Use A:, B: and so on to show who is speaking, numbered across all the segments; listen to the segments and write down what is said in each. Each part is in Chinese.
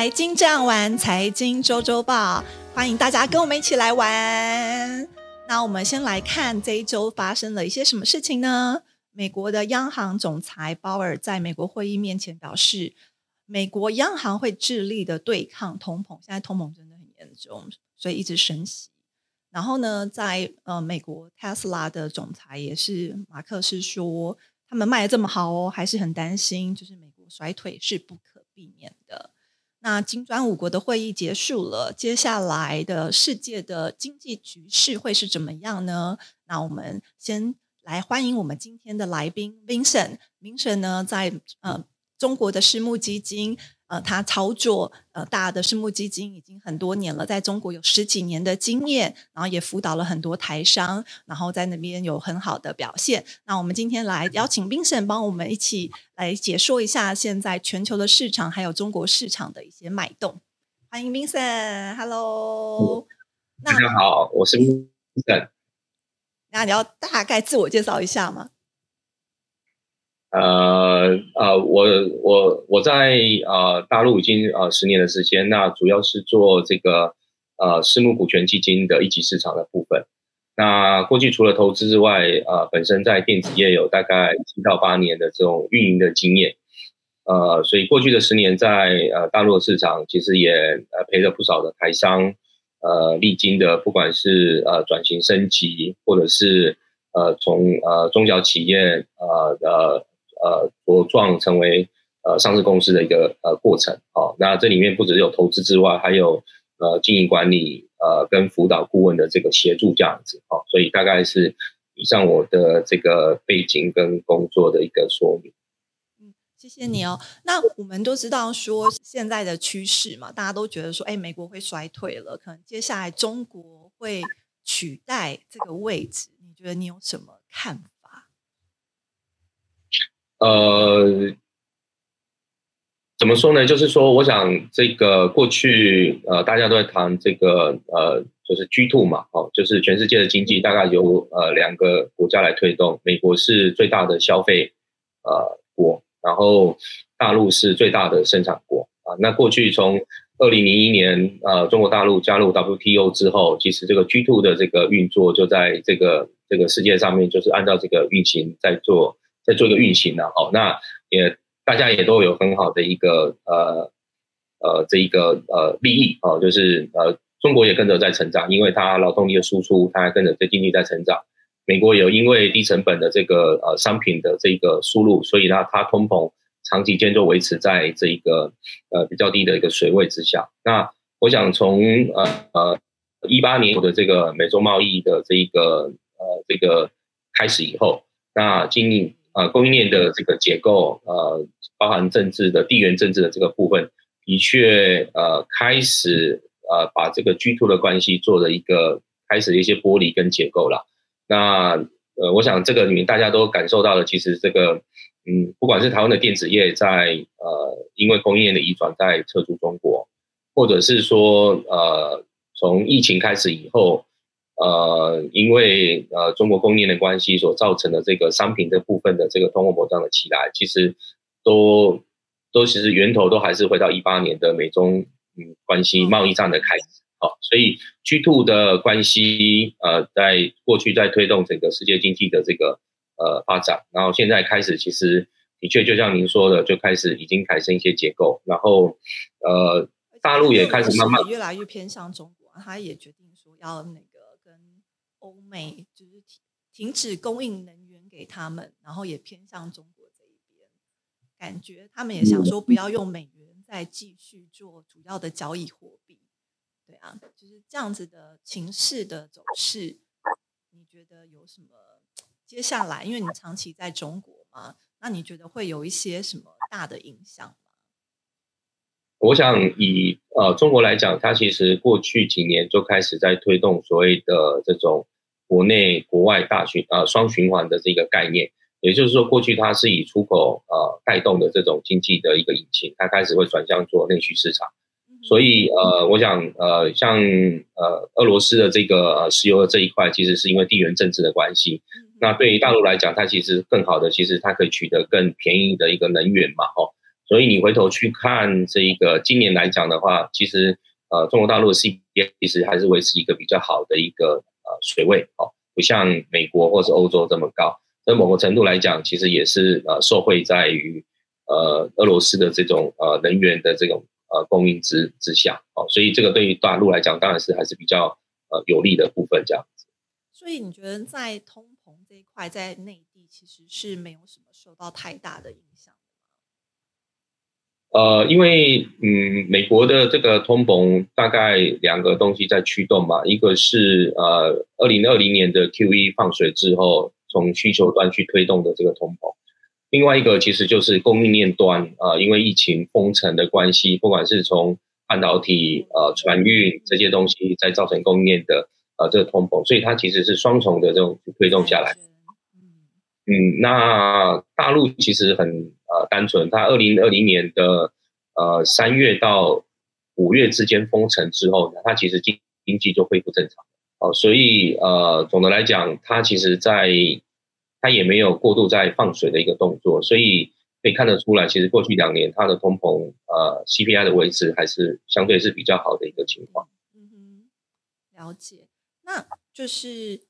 A: 财经这样玩，财经周周报，欢迎大家跟我们一起来玩。那我们先来看这一周发生了一些什么事情呢？美国的央行总裁鲍尔在美国会议面前表示，美国央行会致力的对抗通膨，现在通膨真的很严重，所以一直升息。然后呢，在呃美国 Tesla 的总裁也是马克思说，他们卖的这么好哦，还是很担心，就是美国衰退是不可避免的。那金砖五国的会议结束了，接下来的世界的经济局势会是怎么样呢？那我们先来欢迎我们今天的来宾 Vincent。Vincent 呢，在呃中国的私募基金。呃，他操作呃大的私募基金已经很多年了，在中国有十几年的经验，然后也辅导了很多台商，然后在那边有很好的表现。那我们今天来邀请冰神帮我们一起来解说一下现在全球的市场还有中国市场的一些脉动。欢迎冰神，Hello，
B: 大家好，我是冰神。
A: 那你要大概自我介绍一下吗？
B: 呃呃，我我我在呃大陆已经呃十年的时间，那主要是做这个呃私募股权基金的一级市场的部分。那过去除了投资之外，呃，本身在电子业有大概七到八年的这种运营的经验。呃，所以过去的十年在呃大陆的市场，其实也呃陪了不少的台商，呃，历经的不管是呃转型升级，或者是呃从呃中小企业呃呃。呃，茁壮成为呃上市公司的一个呃过程，好，那这里面不只有投资之外，还有呃经营管理呃跟辅导顾问的这个协助这样子，好，所以大概是以上我的这个背景跟工作的一个说明。
A: 谢谢你哦。那我们都知道说现在的趋势嘛，大家都觉得说，哎，美国会衰退了，可能接下来中国会取代这个位置，你觉得你有什么看法？
B: 呃，怎么说呢？就是说，我想这个过去呃，大家都在谈这个呃，就是 G two 嘛，哦，就是全世界的经济大概由呃两个国家来推动，美国是最大的消费呃国，然后大陆是最大的生产国啊。那过去从二零零一年呃，中国大陆加入 WTO 之后，其实这个 G two 的这个运作就在这个这个世界上面，就是按照这个运行在做。在做一个运行呢，哦，那也大家也都有很好的一个呃呃这一个呃利益哦，就是呃中国也跟着在成长，因为它劳动力的输出，它还跟着这经济在成长。美国有因为低成本的这个呃商品的这个输入，所以它它通膨长期间就维持在这一个呃比较低的一个水位之下。那我想从呃呃一八年的这个美洲贸易的这一个呃这个开始以后，那经呃，供应链的这个结构，呃，包含政治的地缘政治的这个部分，的确，呃，开始呃把这个居住的关系做了一个开始一些剥离跟结构了。那呃，我想这个里面大家都感受到了，其实这个，嗯，不管是台湾的电子业在呃因为供应链的移转在撤出中国，或者是说呃从疫情开始以后。呃，因为呃中国供应链的关系所造成的这个商品这部分的这个通货膨胀的起来，其实都都其实源头都还是回到一八年的美中嗯关系贸易战的开始。好，所以 G two 的关系呃在过去在推动整个世界经济的这个呃发展，然后现在开始其实的确就像您说的，就开始已经产生一些结构，然后呃大陆也开始慢慢
A: 越来越偏向中国，他也决定说要那。欧美就是停停止供应能源给他们，然后也偏向中国这一边，感觉他们也想说不要用美元再继续做主要的交易货币，对啊，就是这样子的情势的走势，你觉得有什么接下来？因为你长期在中国嘛，那你觉得会有一些什么大的影响吗？
B: 我想以呃中国来讲，它其实过去几年就开始在推动所谓的这种。国内国外大循呃双循环的这个概念，也就是说，过去它是以出口呃带动的这种经济的一个引擎，它开始会转向做内需市场。所以呃，我想呃，像呃俄罗斯的这个呃石油的这一块，其实是因为地缘政治的关系。那对于大陆来讲，它其实更好的，其实它可以取得更便宜的一个能源嘛，哦。所以你回头去看这一个今年来讲的话，其实呃中国大陆的 CPI 其实还是维持一个比较好的一个水位哦，不像美国或是欧洲这么高。在某个程度来讲，其实也是呃受惠在于呃俄罗斯的这种呃能源的这种呃供应之之下哦，所以这个对于大陆来讲当然是还是比较呃有利的部分这样子。
A: 所以你觉得在通膨这一块，在内地其实是没有什么受到太大的影响
B: 呃，因为嗯，美国的这个通膨大概两个东西在驱动嘛，一个是呃二零二零年的 Q E 放水之后，从需求端去推动的这个通膨，另外一个其实就是供应链端啊，因为疫情封城的关系，不管是从半导体呃船运这些东西，在造成供应链的。呃，这个通膨，所以它其实是双重的这种推动下来。嗯，那大陆其实很呃单纯，它二零二零年的呃三月到五月之间封城之后呢，它其实经经济就恢复正常。哦，所以呃总的来讲，它其实在它也没有过度在放水的一个动作，所以可以看得出来，其实过去两年它的通膨呃 CPI 的维持还是相对是比较好的一个情况。
A: 嗯哼，了解。那，就是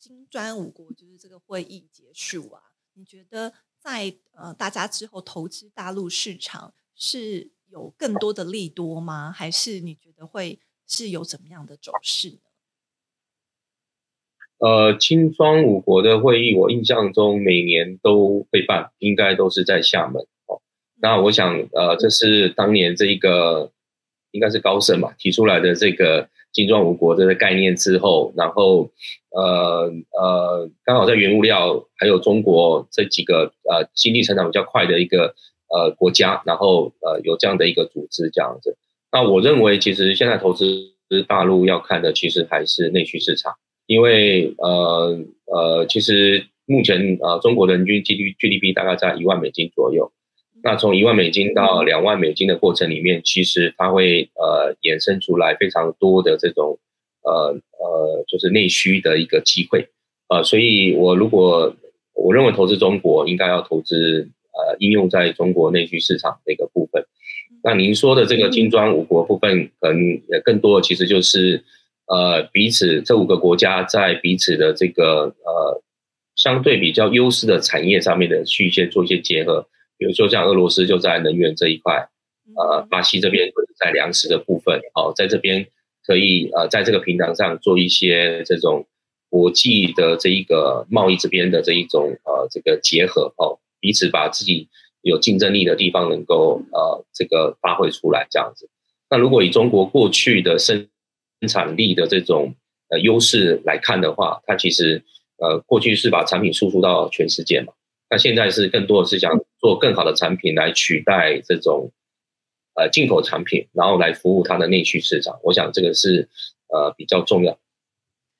A: 金砖五国就是这个会议结束啊，你觉得在呃大家之后投资大陆市场是有更多的利多吗？还是你觉得会是有怎么样的走势呢？
B: 呃，金砖五国的会议，我印象中每年都会办，应该都是在厦门哦。那我想，呃，这是当年这一个应该是高盛嘛提出来的这个。金砖五国这个概念之后，然后呃呃，刚好在原物料还有中国这几个呃经济成长比较快的一个呃国家，然后呃有这样的一个组织这样子。那我认为，其实现在投资大陆要看的其实还是内需市场，因为呃呃，其实目前呃中国人均 G D G D P 大概在一万美金左右。那从一万美金到两万美金的过程里面，其实它会呃衍生出来非常多的这种呃呃就是内需的一个机会呃，所以我如果我认为投资中国应该要投资呃应用在中国内需市场的一个部分。那您说的这个金砖五国部分，可能也更多的其实就是呃彼此这五个国家在彼此的这个呃相对比较优势的产业上面的去一些做一些结合。比如说像俄罗斯就在能源这一块，呃，巴西这边在粮食的部分，哦，在这边可以呃，在这个平台上做一些这种国际的这一个贸易这边的这一种呃这个结合，哦，彼此把自己有竞争力的地方能够呃这个发挥出来这样子。那如果以中国过去的生产力的这种呃优势来看的话，它其实呃过去是把产品输出到全世界嘛。那现在是更多的是想做更好的产品来取代这种呃进口产品，然后来服务它的内需市场。我想这个是呃比较重要、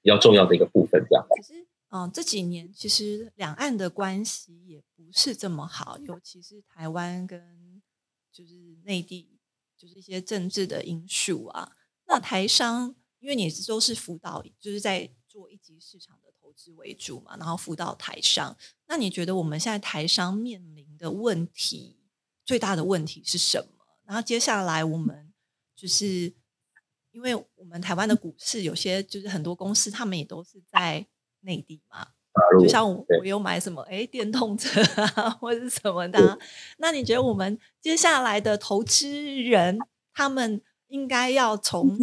B: 比较重要的一个部分。这样。
A: 其实，嗯，这几年其实两岸的关系也不是这么好，尤其是台湾跟就是内地，就是一些政治的因素啊。那台商，因为你都是辅导，就是在做一级市场的。投资为主嘛，然后辅导台商。那你觉得我们现在台商面临的问题最大的问题是什么？然后接下来我们就是因为我们台湾的股市有些就是很多公司他们也都是在内地嘛，就像我我有买什么哎电动车啊或者什么的。那你觉得我们接下来的投资人他们应该要从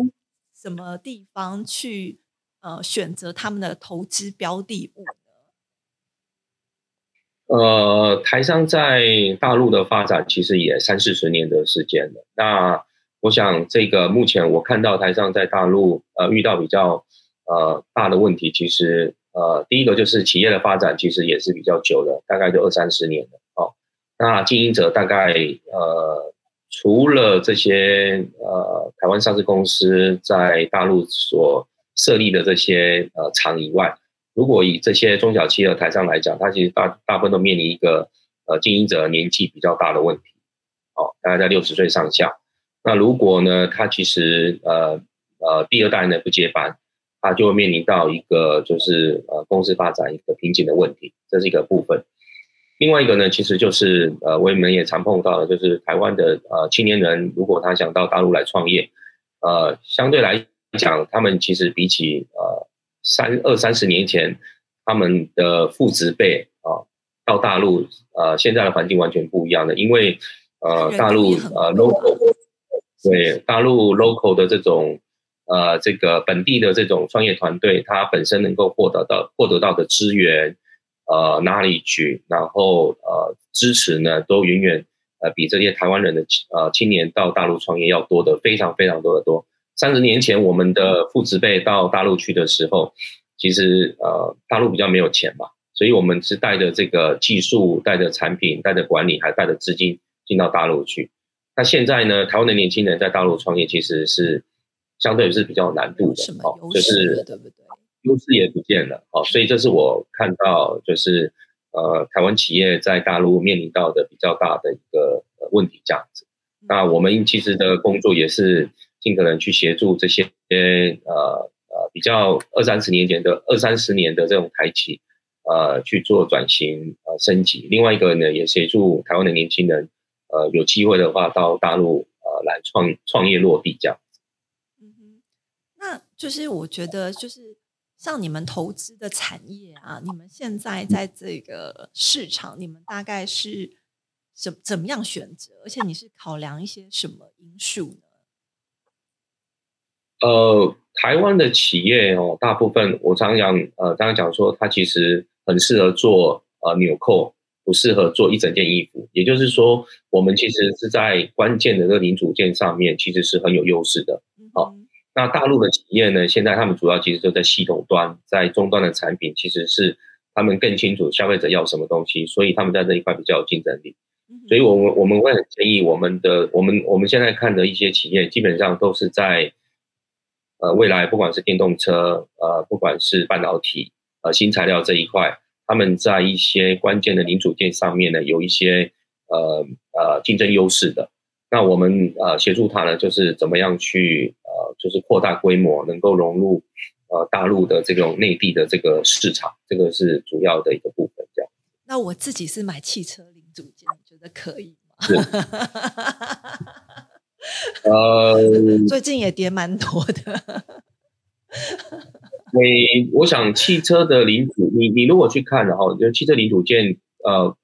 A: 什么地方去？呃，选择他们的投资标的物
B: 呃，台商在大陆的发展其实也三四十年的时间了。那我想，这个目前我看到台商在大陆呃遇到比较呃大的问题，其实呃第一个就是企业的发展其实也是比较久的，大概就二三十年了。哦，那经营者大概呃除了这些呃台湾上市公司在大陆所设立的这些呃厂以外，如果以这些中小企业台上来讲，它其实大大部分都面临一个呃经营者年纪比较大的问题，哦，大概在六十岁上下。那如果呢，他其实呃呃第二代呢不接班，他就会面临到一个就是呃公司发展一个瓶颈的问题，这是一个部分。另外一个呢，其实就是呃，我们也常碰到的，就是台湾的呃青年人，如果他想到大陆来创业，呃，相对来讲，他们其实比起呃三二三十年前，他们的父职辈啊，到大陆呃现在的环境完全不一样的，因为呃大陆呃 local 对大陆 local 的这种呃这个本地的这种创业团队，他本身能够获得到获得到的资源。呃，哪里去？然后呃，支持呢，都远远呃比这些台湾人的呃青年到大陆创业要多的非常非常多的多。三十年前，我们的父执辈到大陆去的时候，其实呃大陆比较没有钱嘛，所以我们是带着这个技术、带着产品、带着管理，还带着资金进到大陆去。那现在呢，台湾的年轻人在大陆创业其实是相对是比较难度的，
A: 哦，就是对不对？
B: 优势也不见了，好，所以这是我看到就是呃台湾企业在大陆面临到的比较大的一个问题这样子。那我们其实的工作也是尽可能去协助这些呃呃比较二三十年前的二三十年的这种台企呃去做转型呃升级。另外一个呢，也协助台湾的年轻人呃有机会的话到大陆呃来创创业落地这样。
A: 嗯哼，那就是我觉得就是。像你们投资的产业啊，你们现在在这个市场，你们大概是怎怎么样选择？而且你是考量一些什么因素呢？
B: 呃，台湾的企业哦，大部分我常讲，呃，刚刚讲说，它其实很适合做呃纽扣，不适合做一整件衣服。也就是说，我们其实是在关键的这个零组件上面，其实是很有优势的。好。那大陆的企业呢？现在他们主要其实就在系统端，在终端的产品，其实是他们更清楚消费者要什么东西，所以他们在这一块比较有竞争力。所以，我们我们会很建议我们的我们我们现在看的一些企业，基本上都是在呃未来，不管是电动车，呃，不管是半导体，呃，新材料这一块，他们在一些关键的零组件上面呢，有一些呃呃竞争优势的。那我们呃协助他呢，就是怎么样去呃，就是扩大规模，能够融入呃大陆的这种内地的这个市场，这个是主要的一个部分。这样。
A: 那我自己是买汽车零组件，你觉得可以吗？呃，最近也跌蛮多的。
B: 你我想汽车的零组，你你如果去看的话，就汽车零组件，呃，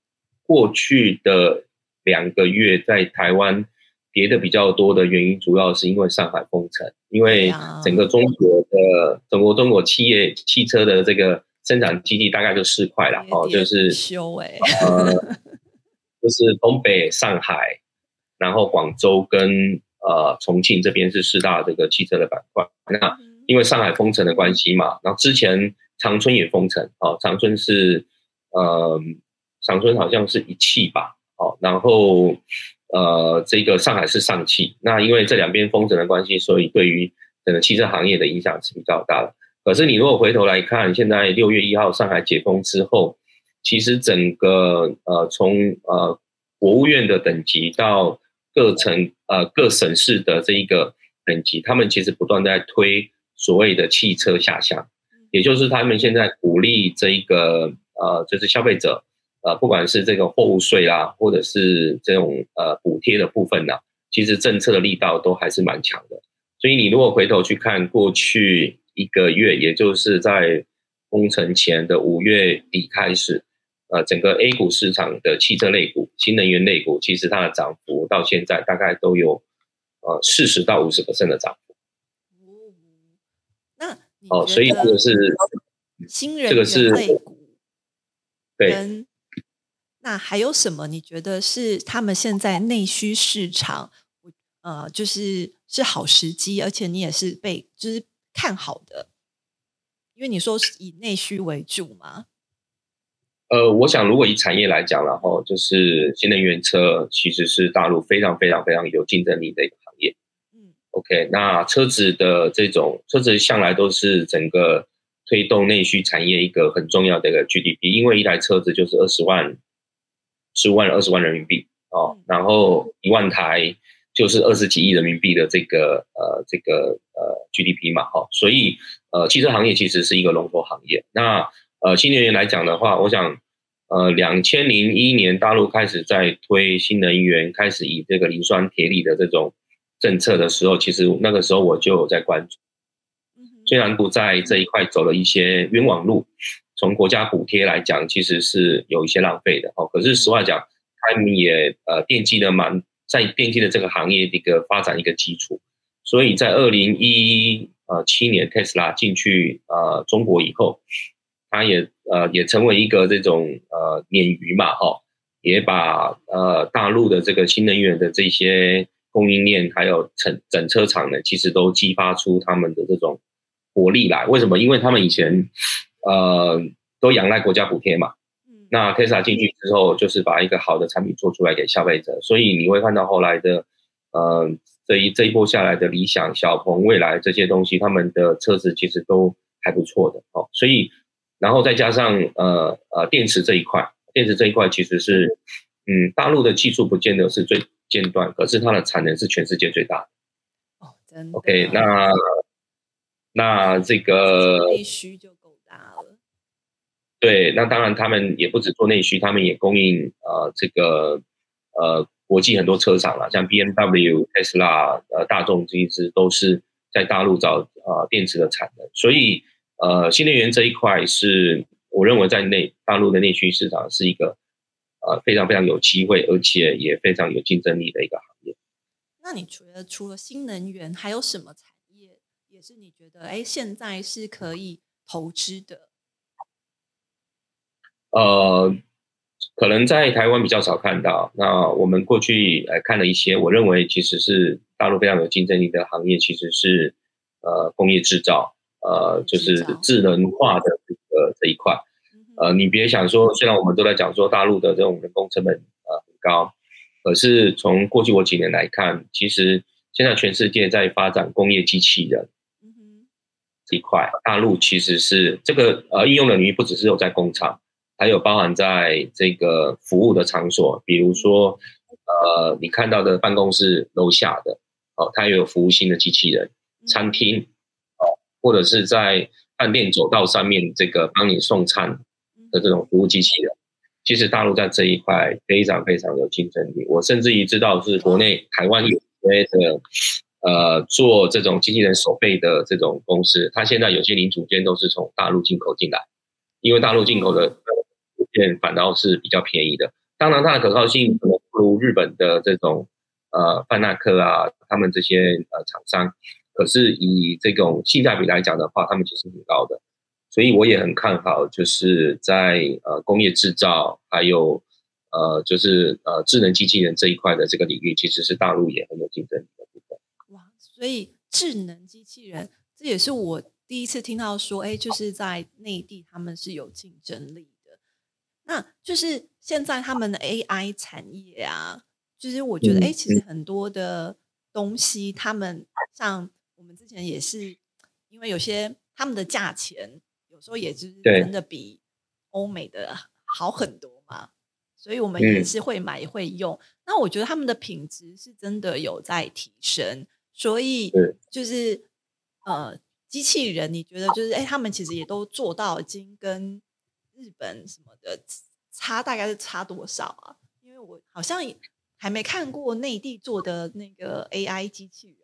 B: 过去的两个月在台湾。跌的比较多的原因，主要是因为上海封城，因为整个中国的整个中国企业汽车的这个生产基地大概就四块了，哦，就是
A: 修哎，
B: 呃，就是东北、上海，然后广州跟呃重庆这边是四大这个汽车的板块。那因为上海封城的关系嘛，然后之前长春也封城，哦，长春是呃长春好像是一汽吧，哦，然后。呃，这个上海是上汽，那因为这两边封城的关系，所以对于整个汽车行业的影响是比较大的。可是你如果回头来看，现在六月一号上海解封之后，其实整个呃从呃国务院的等级到各城呃各省市的这一个等级，他们其实不断在推所谓的汽车下乡，也就是他们现在鼓励这一个呃就是消费者。呃，不管是这个货物税啦，或者是这种呃补贴的部分呢，其实政策的力道都还是蛮强的。所以你如果回头去看过去一个月，也就是在封城前的五月底开始，呃，整个 A 股市场的汽车类股、新能源类股，其实它的涨幅到现在大概都有呃四十到五十的涨幅。
A: 那
B: 哦，所以这个是
A: 新人这个是
B: 对。
A: 那还有什么？你觉得是他们现在内需市场，呃，就是是好时机，而且你也是被就是看好的，因为你说是以内需为主嘛。
B: 呃，我想如果以产业来讲，然后就是新能源车其实是大陆非常非常非常有竞争力的一个行业。嗯，OK，那车子的这种车子向来都是整个推动内需产业一个很重要的一个 GDP，因为一台车子就是二十万。十五万二十万人民币哦，然后一万台就是二十几亿人民币的这个呃这个呃 GDP 嘛，哈，所以呃汽车行业其实是一个龙头行业。那呃新能源来讲的话，我想呃，两千零一年大陆开始在推新能源，开始以这个磷酸铁锂的这种政策的时候，其实那个时候我就有在关注。虽然不在这一块走了一些冤枉路，从国家补贴来讲，其实是有一些浪费的哦。可是实话讲，他们也呃奠基了蛮在奠基的这个行业的一个发展一个基础。所以在二零一呃七年特斯拉进去呃中国以后，它也呃也成为一个这种呃鲶鱼嘛哈，也把呃大陆的这个新能源的这些供应链还有整整车厂呢，其实都激发出他们的这种。活力来，为什么？因为他们以前，呃，都仰赖国家补贴嘛。嗯。那 Tesla 进去之后，就是把一个好的产品做出来给消费者，所以你会看到后来的，呃，这一这一波下来的理想、小鹏、未来这些东西，他们的车子其实都还不错的哦。所以，然后再加上呃呃电池这一块，电池这一块其实是，嗯，大陆的技术不见得是最尖端，可是它的产能是全世界最大的。
A: 哦，真
B: 的。OK，那。那这个
A: 内需就够大了。
B: 对，那当然他们也不止做内需，他们也供应呃这个呃国际很多车厂了，像 B M W、Tesla、呃大众这一支都是在大陆找呃电池的产能，所以呃新能源这一块是我认为在内大陆的内需市场是一个呃非常非常有机会，而且也非常有竞争力的一个行业。
A: 那你除了除了新能源，还有什么产业？也是你觉得，哎，现在是可以投资的。
B: 呃，可能在台湾比较少看到。那我们过去呃看了一些，我认为其实是大陆非常有竞争力的行业，其实是呃工业制造，呃，就是智能化的这个这一块。呃，你别想说，虽然我们都在讲说大陆的这种人工成本呃很高，可是从过去我几年来看，其实现在全世界在发展工业机器人。这一块，大陆其实是这个呃应用的领域，不只是有在工厂，还有包含在这个服务的场所，比如说呃你看到的办公室楼下的哦，它也有服务性的机器人，餐厅哦，或者是在饭店走道上面这个帮你送餐的这种服务机器人，其实大陆在这一块非常非常有竞争力。我甚至于知道是国内台湾有些的。呃，做这种机器人手背的这种公司，它现在有些零组件都是从大陆进口进来，因为大陆进口的组件反倒是比较便宜的。当然，它的可靠性可能不如日本的这种呃范纳克啊，他们这些呃厂商，可是以这种性价比来讲的话，他们其实很高的。所以我也很看好，就是在呃工业制造，还有呃就是呃智能机器人这一块的这个领域，其实是大陆也很有竞争力的部分。
A: 哇所以智能机器人，这也是我第一次听到说，哎，就是在内地他们是有竞争力的。那就是现在他们的 AI 产业啊，就是我觉得，哎，其实很多的东西，他们像我们之前也是，因为有些他们的价钱有时候也就是真的比欧美的好很多嘛，所以我们也是会买也会用。那我觉得他们的品质是真的有在提升。所以就是呃，机器人，你觉得就是哎，他们其实也都做到已经跟日本什么的差，大概是差多少啊？因为我好像还没看过内地做的那个 AI 机器人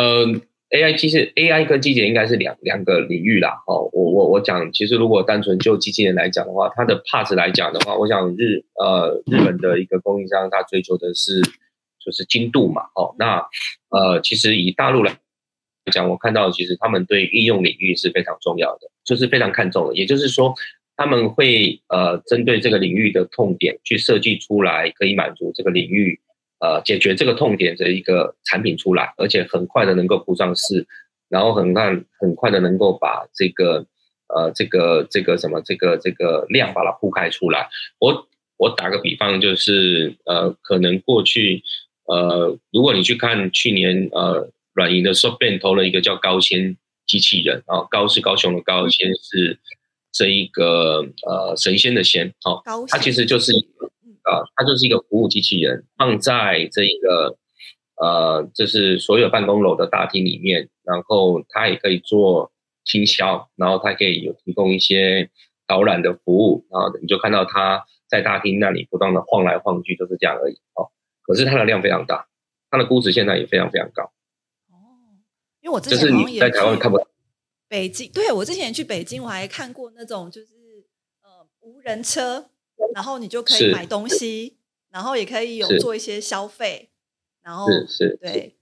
B: 呃，AI 其实 AI 跟机器人应该是两两个领域啦。哦，我我我讲，其实如果单纯就机器人来讲的话，它的 parts 来讲的话，我想日呃日本的一个供应商，他追求的是。就是精度嘛，哦，那呃，其实以大陆来讲，我看到其实他们对应用领域是非常重要的，就是非常看重的。也就是说，他们会呃针对这个领域的痛点去设计出来，可以满足这个领域呃解决这个痛点的一个产品出来，而且很快的能够铺上市，然后很快很快的能够把这个呃这个这个什么这个这个量把它铺开出来。我我打个比方，就是呃可能过去。呃，如果你去看去年呃软银的 SoftBank 投了一个叫高仙机器人啊，高是高雄的高，仙是这一个呃神仙的仙，好，它其实就是啊，它就是一个服务机器人，放在这一个呃，就是所有办公楼的大厅里面，然后它也可以做清销，然后它可以有提供一些导览的服务，然后你就看到它在大厅那里不断的晃来晃去，就是这样而已哦。可是它的量非常大，它的估值现在也非常非常高。
A: 哦，因为我之
B: 就是你在台湾看不到，
A: 北京，对我之前去北京，我还看过那种就是呃无人车，然后你就可以买东西，然后也可以有做一些消费，然后
B: 是是。
A: 对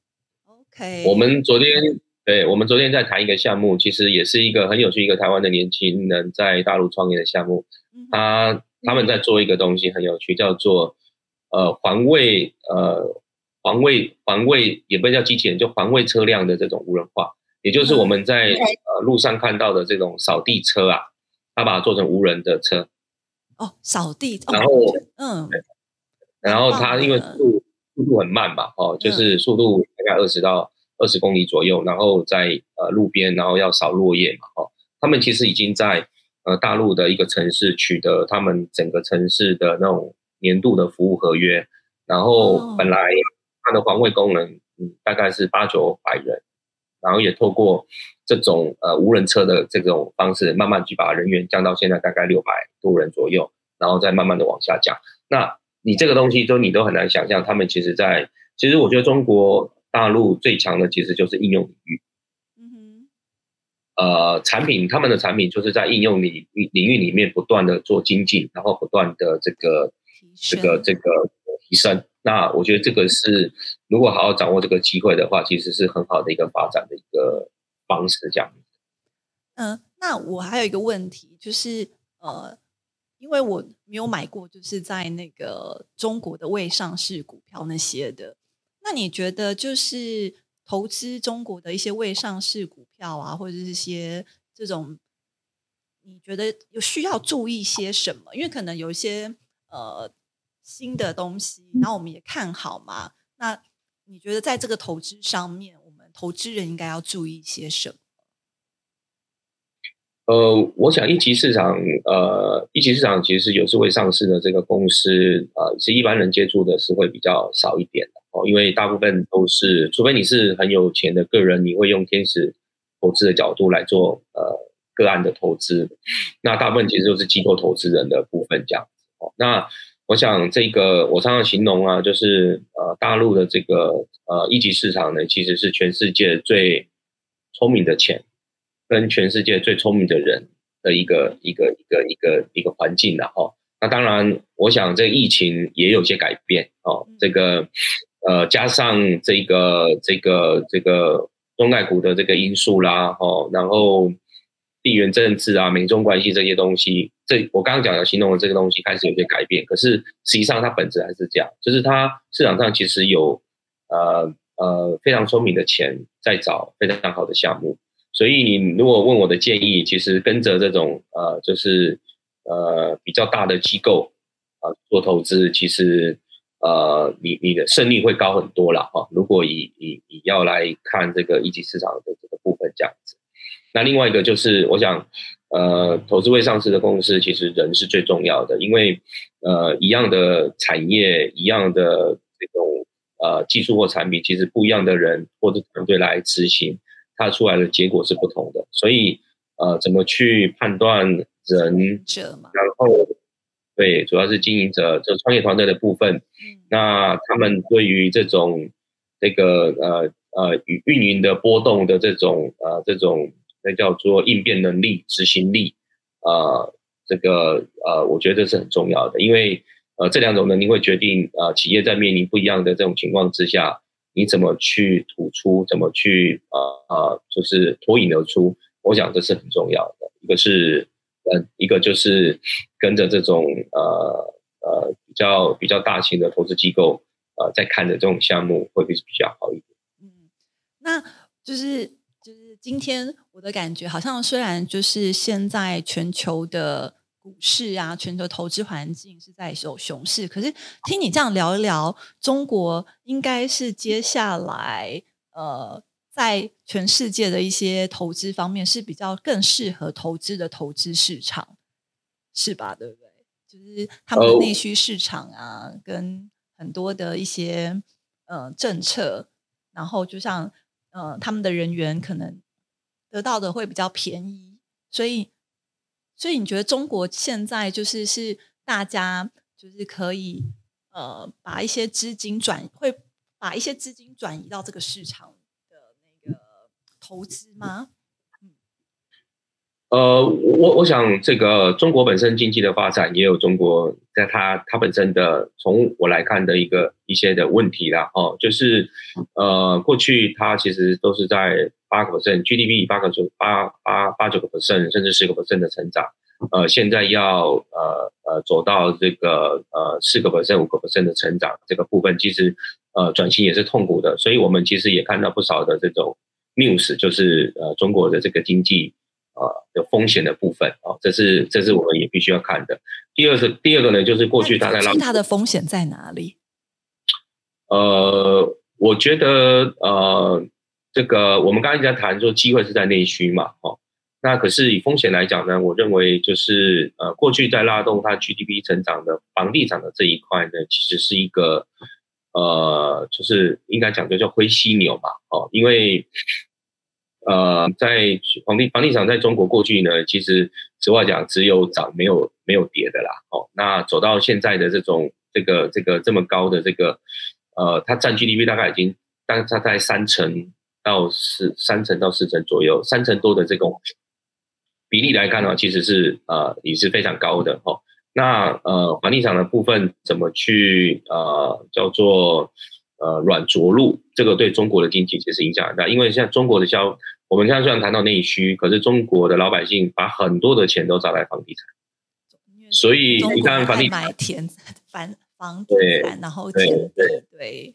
A: ，OK，
B: 我们昨天对，我们昨天在谈一个项目，其实也是一个很有趣，一个台湾的年轻人在大陆创业的项目。
A: 嗯
B: 他他们在做一个东西很有趣，叫做呃环卫呃环卫环卫也不叫机器人，就环卫车辆的这种无人化，也就是我们在呃路上看到的这种扫地车啊，它把它做成无人的车，
A: 哦扫地，哦
B: 然后
A: 嗯。
B: 然后他因为速度速度很慢嘛，哦，就是速度大概二十到二十公里左右，然后在呃路边，然后要扫落叶嘛，哦，他们其实已经在呃大陆的一个城市取得他们整个城市的那种年度的服务合约，然
A: 哦。
B: 后本来它的环卫工人嗯大概是八九百人，然后也透过这种呃无人车的这种方式，慢慢去把人员降到现在大概六百多人左右，然后再慢慢的往下降。那你这个东西都你都很难想象，他们其实在其实我觉得中国大陆最强的其实就是应用领域，
A: 嗯哼
B: 呃，产品他们的产品就是在应用领领域里面不断的做精进，然后不断的这个这个这个提升。那我觉得这个是如果好好掌握这个机会的话，其实是很好的一个发展的一个方式，这样。
A: 嗯，那我还有一个问题，就是呃，因为我没有买过，就是在那个中国的未上市股票那些的。那你觉得，就是投资中国的一些未上市股票啊，或者是一些这种，你觉得有需要注意些什么？因为可能有一些呃新的东西，然后我们也看好嘛。那你觉得在这个投资上面，我们投资人应该要注意些什么？
B: 呃，我想一级市场，呃，一级市场其实有是未上市的这个公司，呃，是一般人接触的是会比较少一点的哦，因为大部分都是，除非你是很有钱的个人，你会用天使投资的角度来做呃个案的投资，那大部分其实都是机构投资人的部分这样子哦。那我想这个我常常形容啊，就是呃大陆的这个呃一级市场呢，其实是全世界最聪明的钱。跟全世界最聪明的人的一个一个一个一个一个环境了哈。那当然，我想这疫情也有些改变哦。这个呃，加上这个这个这个中概股的这个因素啦，哦，然后地缘政治啊、美中关系这些东西，这我刚刚讲的形容的这个东西开始有些改变。可是实际上它本质还是这样，就是它市场上其实有呃呃非常聪明的钱在找非常好的项目。所以你如果问我的建议，其实跟着这种呃，就是呃比较大的机构啊做投资，其实呃你你的胜率会高很多了哈。如果以以以要来看这个一级市场的这个部分这样子，那另外一个就是我想呃投资未上市的公司，其实人是最重要的，因为呃一样的产业，一样的这种呃技术或产品，其实不一样的人或者团队来执行。它出来的结果是不同的，所以呃，怎么去判断人，然后对，主要是经营者，就创业团队的部分，
A: 嗯
B: 那他们对于这种这个呃呃与运营的波动的这种呃这种那叫做应变能力、执行力，呃，这个呃，我觉得这是很重要的，因为呃这两种能力会决定呃企业在面临不一样的这种情况之下。你怎么去突出？怎么去呃呃，就是脱颖而出？我想这是很重要的。一个是呃，一个就是跟着这种呃呃比较比较大型的投资机构呃在看的这种项目，会比比较好一点。
A: 嗯，那就是今天我的感觉，好像虽然就是现在全球的。股市啊，全球投资环境是在走熊市。可是听你这样聊一聊，中国应该是接下来呃，在全世界的一些投资方面是比较更适合投资的投资市场，是吧？对不对？就是他们的内需市场啊，跟很多的一些呃政策，然后就像呃他们的人员可能得到的会比较便宜，所以。所以你觉得中国现在就是是大家就是可以呃把一些资金转会把一些资金转移到这个市场的那个投资吗？
B: 呃，我我想这个中国本身经济的发展也有中国在它它本身的从我来看的一个一些的问题啦哦，就是呃过去它其实都是在八个 percent GDP 八个九八八八九个 percent 甚至十个 percent 的成长，呃现在要呃呃走到这个呃四个 percent 五个 percent 的成长这个部分，其实呃转型也是痛苦的，所以我们其实也看到不少的这种 news，就是呃中国的这个经济。呃，的风险的部分啊，这是这是我们也必须要看的。第二是第二个呢，就是过去大概
A: 最大的风险在哪里？
B: 呃，我觉得呃，这个我们刚才在谈说机会是在内需嘛，哦，那可是以风险来讲呢，我认为就是呃，过去在拉动它 GDP 成长的房地产的这一块呢，其实是一个呃，就是应该讲就叫灰犀牛嘛，哦，因为。呃，在房地房地产在中国过去呢，其实实话讲，只有涨没有没有跌的啦。哦，那走到现在的这种这个这个这么高的这个，呃，它占 GDP 大概已经大概在三成到四三成到四成左右，三成多的这种比例来看呢，其实是呃也是非常高的哦。那呃房地产的部分怎么去呃叫做呃软着陆？这个对中国的经济其实影响很大，因为像中国的消我们现在虽然谈到内需，可是中国的老百姓把很多的钱都砸在房地产，所以你看房地
A: 买田房 房地产，然后
B: 对
A: 对对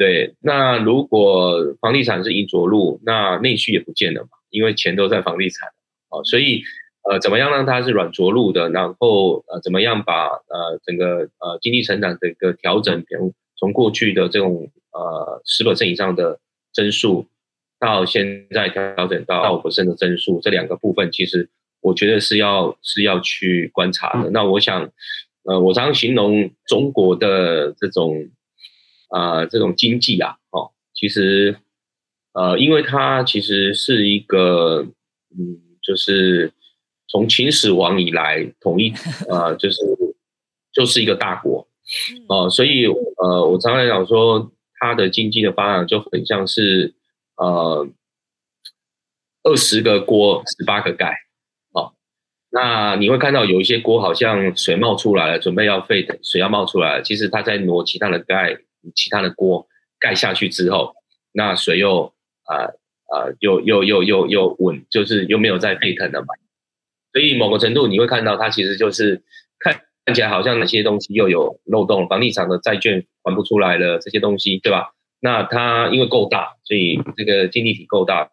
B: 对，那如果房地产是硬着陆，那内需也不见了嘛，因为钱都在房地产啊，所以呃，怎么样让它是软着陆的？然后呃，怎么样把呃整个呃经济成长的一个调整，比如从过去的这种呃十 percent 以上的增速。到现在调整到五的增速，这两个部分其实我觉得是要是要去观察的。那我想，呃，我常形容中国的这种啊这种经济啊，哦，其实呃，因为它其实是一个嗯，就是从秦始皇以来统一呃，就是就是一个大国哦，所以呃，我常常讲说，它的经济的发展就很像是。呃，二十个锅，十八个盖，好，那你会看到有一些锅好像水冒出来了，准备要沸腾，水要冒出来了。其实它在挪其他的盖，其他的锅盖下去之后，那水又啊啊又又又又又稳，就是又没有再沸腾了嘛。所以某个程度你会看到，它其实就是看看起来好像哪些东西又有漏洞，房地产的债券还不出来了，这些东西，对吧？那它因为够大，所以这个经济体够大，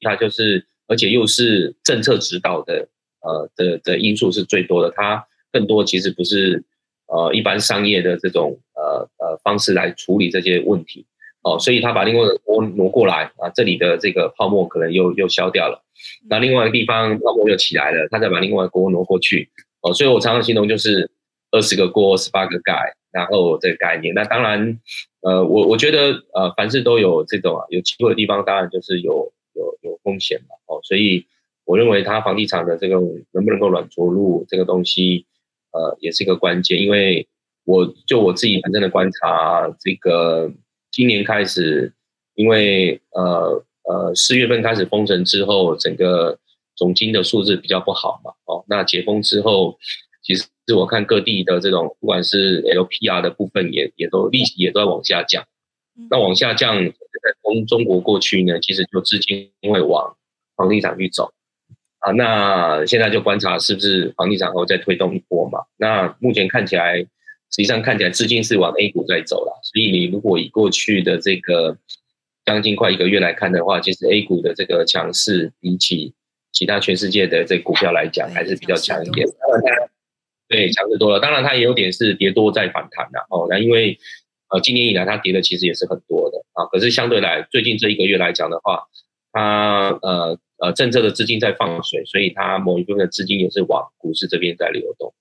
B: 它就是而且又是政策指导的，呃的的因素是最多的。它更多其实不是呃一般商业的这种呃呃方式来处理这些问题。哦，所以他把另外的锅挪过来啊，这里的这个泡沫可能又又消掉了，那另外一个地方泡沫又起来了，他再把另外锅挪过去。哦，所以我常常形容就是二十个锅十八个盖。然后这个概念，那当然，呃，我我觉得，呃，凡事都有这种啊，有机会的地方，当然就是有有有风险嘛，哦，所以我认为它房地产的这个能不能够软着陆这个东西，呃，也是一个关键，因为我就我自己本身的观察，这个今年开始，因为呃呃四月份开始封城之后，整个总金的数字比较不好嘛，哦，那解封之后。其实我看各地的这种，不管是 LPR 的部分，也也都利息也都在往下降。那往下降，从中国过去呢，其实就资金会往房地产去走啊。那现在就观察是不是房地产会再推动一波嘛？那目前看起来，实际上看起来资金是往 A 股在走了。所以你如果以过去的这个将近快一个月来看的话，其实 A 股的这个强势比起其他全世界的这股票来讲，还是比较强一点。对，强势多了。当然，它也有点是跌多再反弹的哦。那因为呃，今年以来它跌的其实也是很多的啊。可是相对来，最近这一个月来讲的话，它呃呃政策的资金在放水，所以它某一部分的资金也是往股市这边在流动。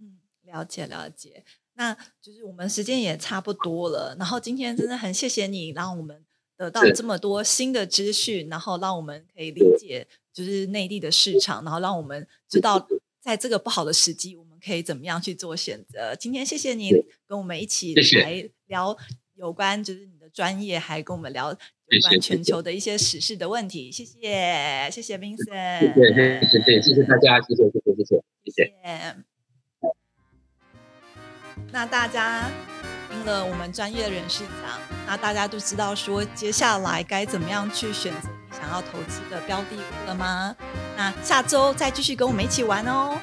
A: 嗯，了解了解。那就是我们时间也差不多了。然后今天真的很谢谢你，让我们得到这么多新的资讯，然后让我们可以理解。就是内地的市场，然后让我们知道在这个不好的时机，我们可以怎么样去做选择。今天谢谢你跟我们一起来聊有关就是你的专业，还跟我们聊有关全球的一些时事的问题。谢谢，谢谢 Vincent，
B: 谢谢，谢谢，谢谢大家，谢谢，谢谢，谢谢，谢谢。
A: 那大家。听了我们专业人士讲，那大家都知道说接下来该怎么样去选择你想要投资的标的物了吗？那下周再继续跟我们一起玩哦。